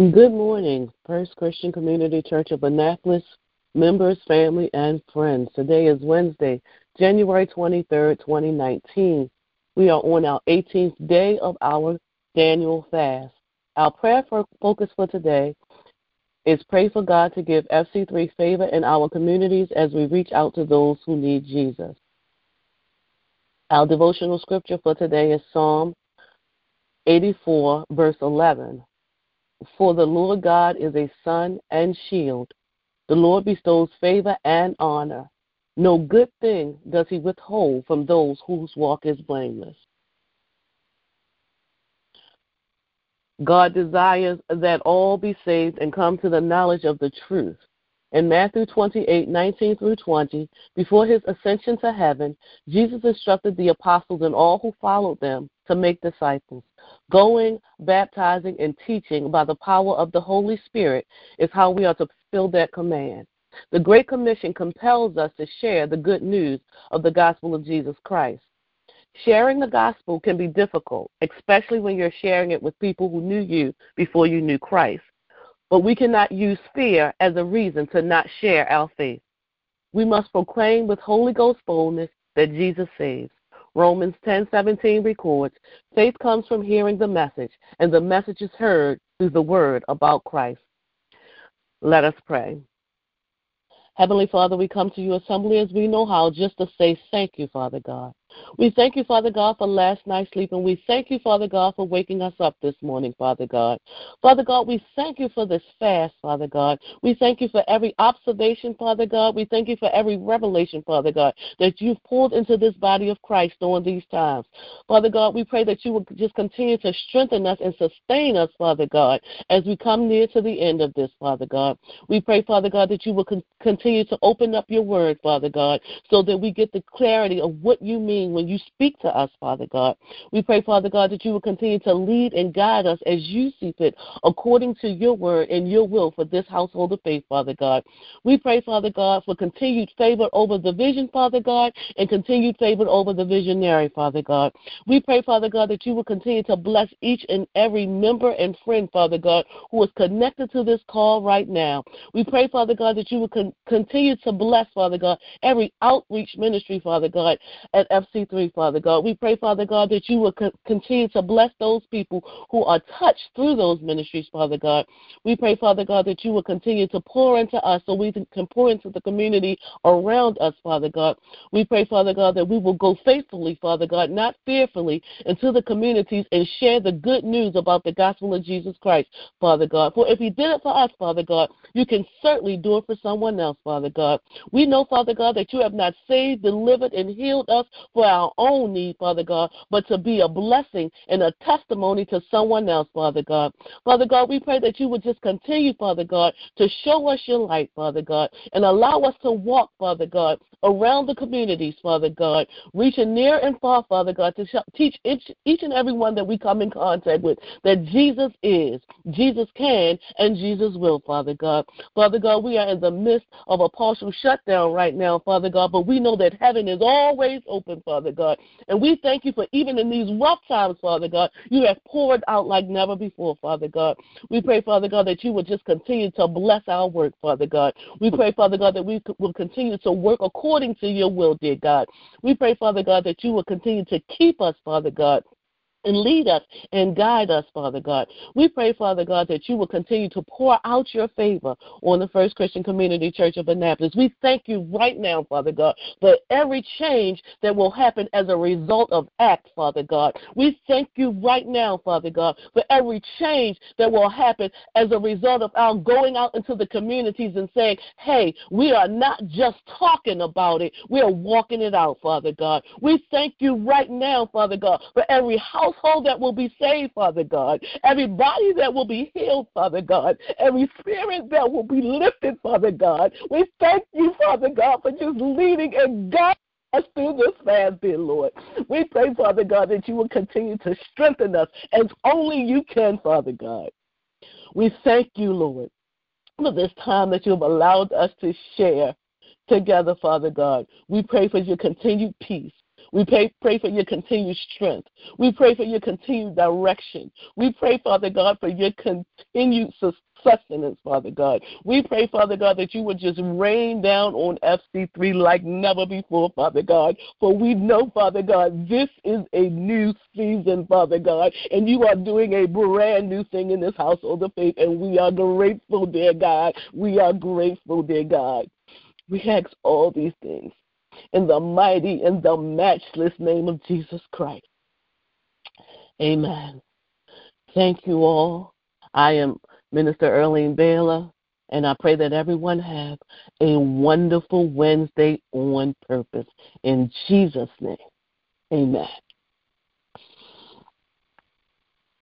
Good morning, First Christian Community Church of Annapolis, members, family, and friends. Today is Wednesday, January 23rd, 2019. We are on our 18th day of our Daniel fast. Our prayer for focus for today is pray for God to give FC3 favor in our communities as we reach out to those who need Jesus. Our devotional scripture for today is Psalm 84, verse 11. For the Lord God is a sun and shield. The Lord bestows favor and honor. No good thing does he withhold from those whose walk is blameless. God desires that all be saved and come to the knowledge of the truth. In Matthew 28 19 through 20, before his ascension to heaven, Jesus instructed the apostles and all who followed them to make disciples. Going, baptizing, and teaching by the power of the Holy Spirit is how we are to fulfill that command. The Great Commission compels us to share the good news of the gospel of Jesus Christ. Sharing the gospel can be difficult, especially when you're sharing it with people who knew you before you knew Christ. But we cannot use fear as a reason to not share our faith. We must proclaim with Holy Ghost boldness that Jesus saves. Romans 10:17 records, faith comes from hearing the message, and the message is heard through the word about Christ. Let us pray. Heavenly Father, we come to you assembly as we know how just to say thank you, Father God. We thank you, Father God, for last night's sleep, and we thank you, Father God, for waking us up this morning, Father God. Father God, we thank you for this fast, Father God. We thank you for every observation, Father God. We thank you for every revelation, Father God, that you've pulled into this body of Christ during these times. Father God, we pray that you will just continue to strengthen us and sustain us, Father God, as we come near to the end of this, Father God. We pray, Father God, that you will con- continue to open up your word, Father God, so that we get the clarity of what you mean when you speak to us, Father God. We pray, Father God, that you will continue to lead and guide us as you see fit, according to your word and your will for this household of faith, Father God. We pray, Father God, for continued favor over the vision, Father God, and continued favor over the visionary, Father God. We pray, Father God, that you will continue to bless each and every member and friend, Father God, who is connected to this call right now. We pray, Father God, that you will con- continue to bless, Father God, every outreach ministry, Father God, at FC3, Father God. We pray, Father God, that you will co- continue to bless those people who are touched through those ministries, Father God. We pray, Father God, that you will continue to pour into us so we can pour into the community around us, Father God. We pray, Father God, that we will go faithfully, Father God, not fearfully, into the communities and share the good news about the gospel of Jesus Christ, Father God. For if you did it for us, Father God, you can certainly do it for someone else, Father God. We know, Father God, that you have not saved, delivered, and healed us for our own need, Father God, but to be a blessing and a testimony to someone else, Father God. Father God, we pray that you would just continue, Father God, to show us your light, Father God, and allow us to walk, Father God, around the communities, Father God, reaching near and far, Father God, to teach each, each and every one that we come in contact with that Jesus is, Jesus can, and Jesus will, Father God. Father God, we are in the midst of a partial shutdown right now, Father God, but we know that heaven is always open, Father God. And we thank you for even in these rough times, Father God, you have poured out like never before, Father God. We pray, Father God, that you would just continue to bless our work, Father God. We pray, Father God, that we will continue to work according to your will, dear God. We pray, Father God, that you will continue to keep us, Father God and lead us and guide us, Father God. We pray, Father God, that you will continue to pour out your favor on the First Christian Community Church of Annapolis. We thank you right now, Father God, for every change that will happen as a result of ACT, Father God. We thank you right now, Father God, for every change that will happen as a result of our going out into the communities and saying, hey, we are not just talking about it, we are walking it out, Father God. We thank you right now, Father God, for every house household that will be saved, Father God, every body that will be healed, Father God, every spirit that will be lifted, Father God. We thank you, Father God, for just leading and guiding us through this fast, dear Lord. We pray, Father God, that you will continue to strengthen us as only you can, Father God. We thank you, Lord, for this time that you have allowed us to share together, Father God. We pray for your continued peace. We pray, pray for your continued strength. We pray for your continued direction. We pray, Father God, for your continued sustenance, Father God. We pray, Father God, that you would just rain down on FC3 like never before, Father God. For we know, Father God, this is a new season, Father God, and you are doing a brand new thing in this household of faith, and we are grateful, dear God. We are grateful, dear God. We ask all these things in the mighty and the matchless name of Jesus Christ. Amen. Thank you all. I am Minister Earlene Baylor, and I pray that everyone have a wonderful Wednesday on purpose. In Jesus' name, amen.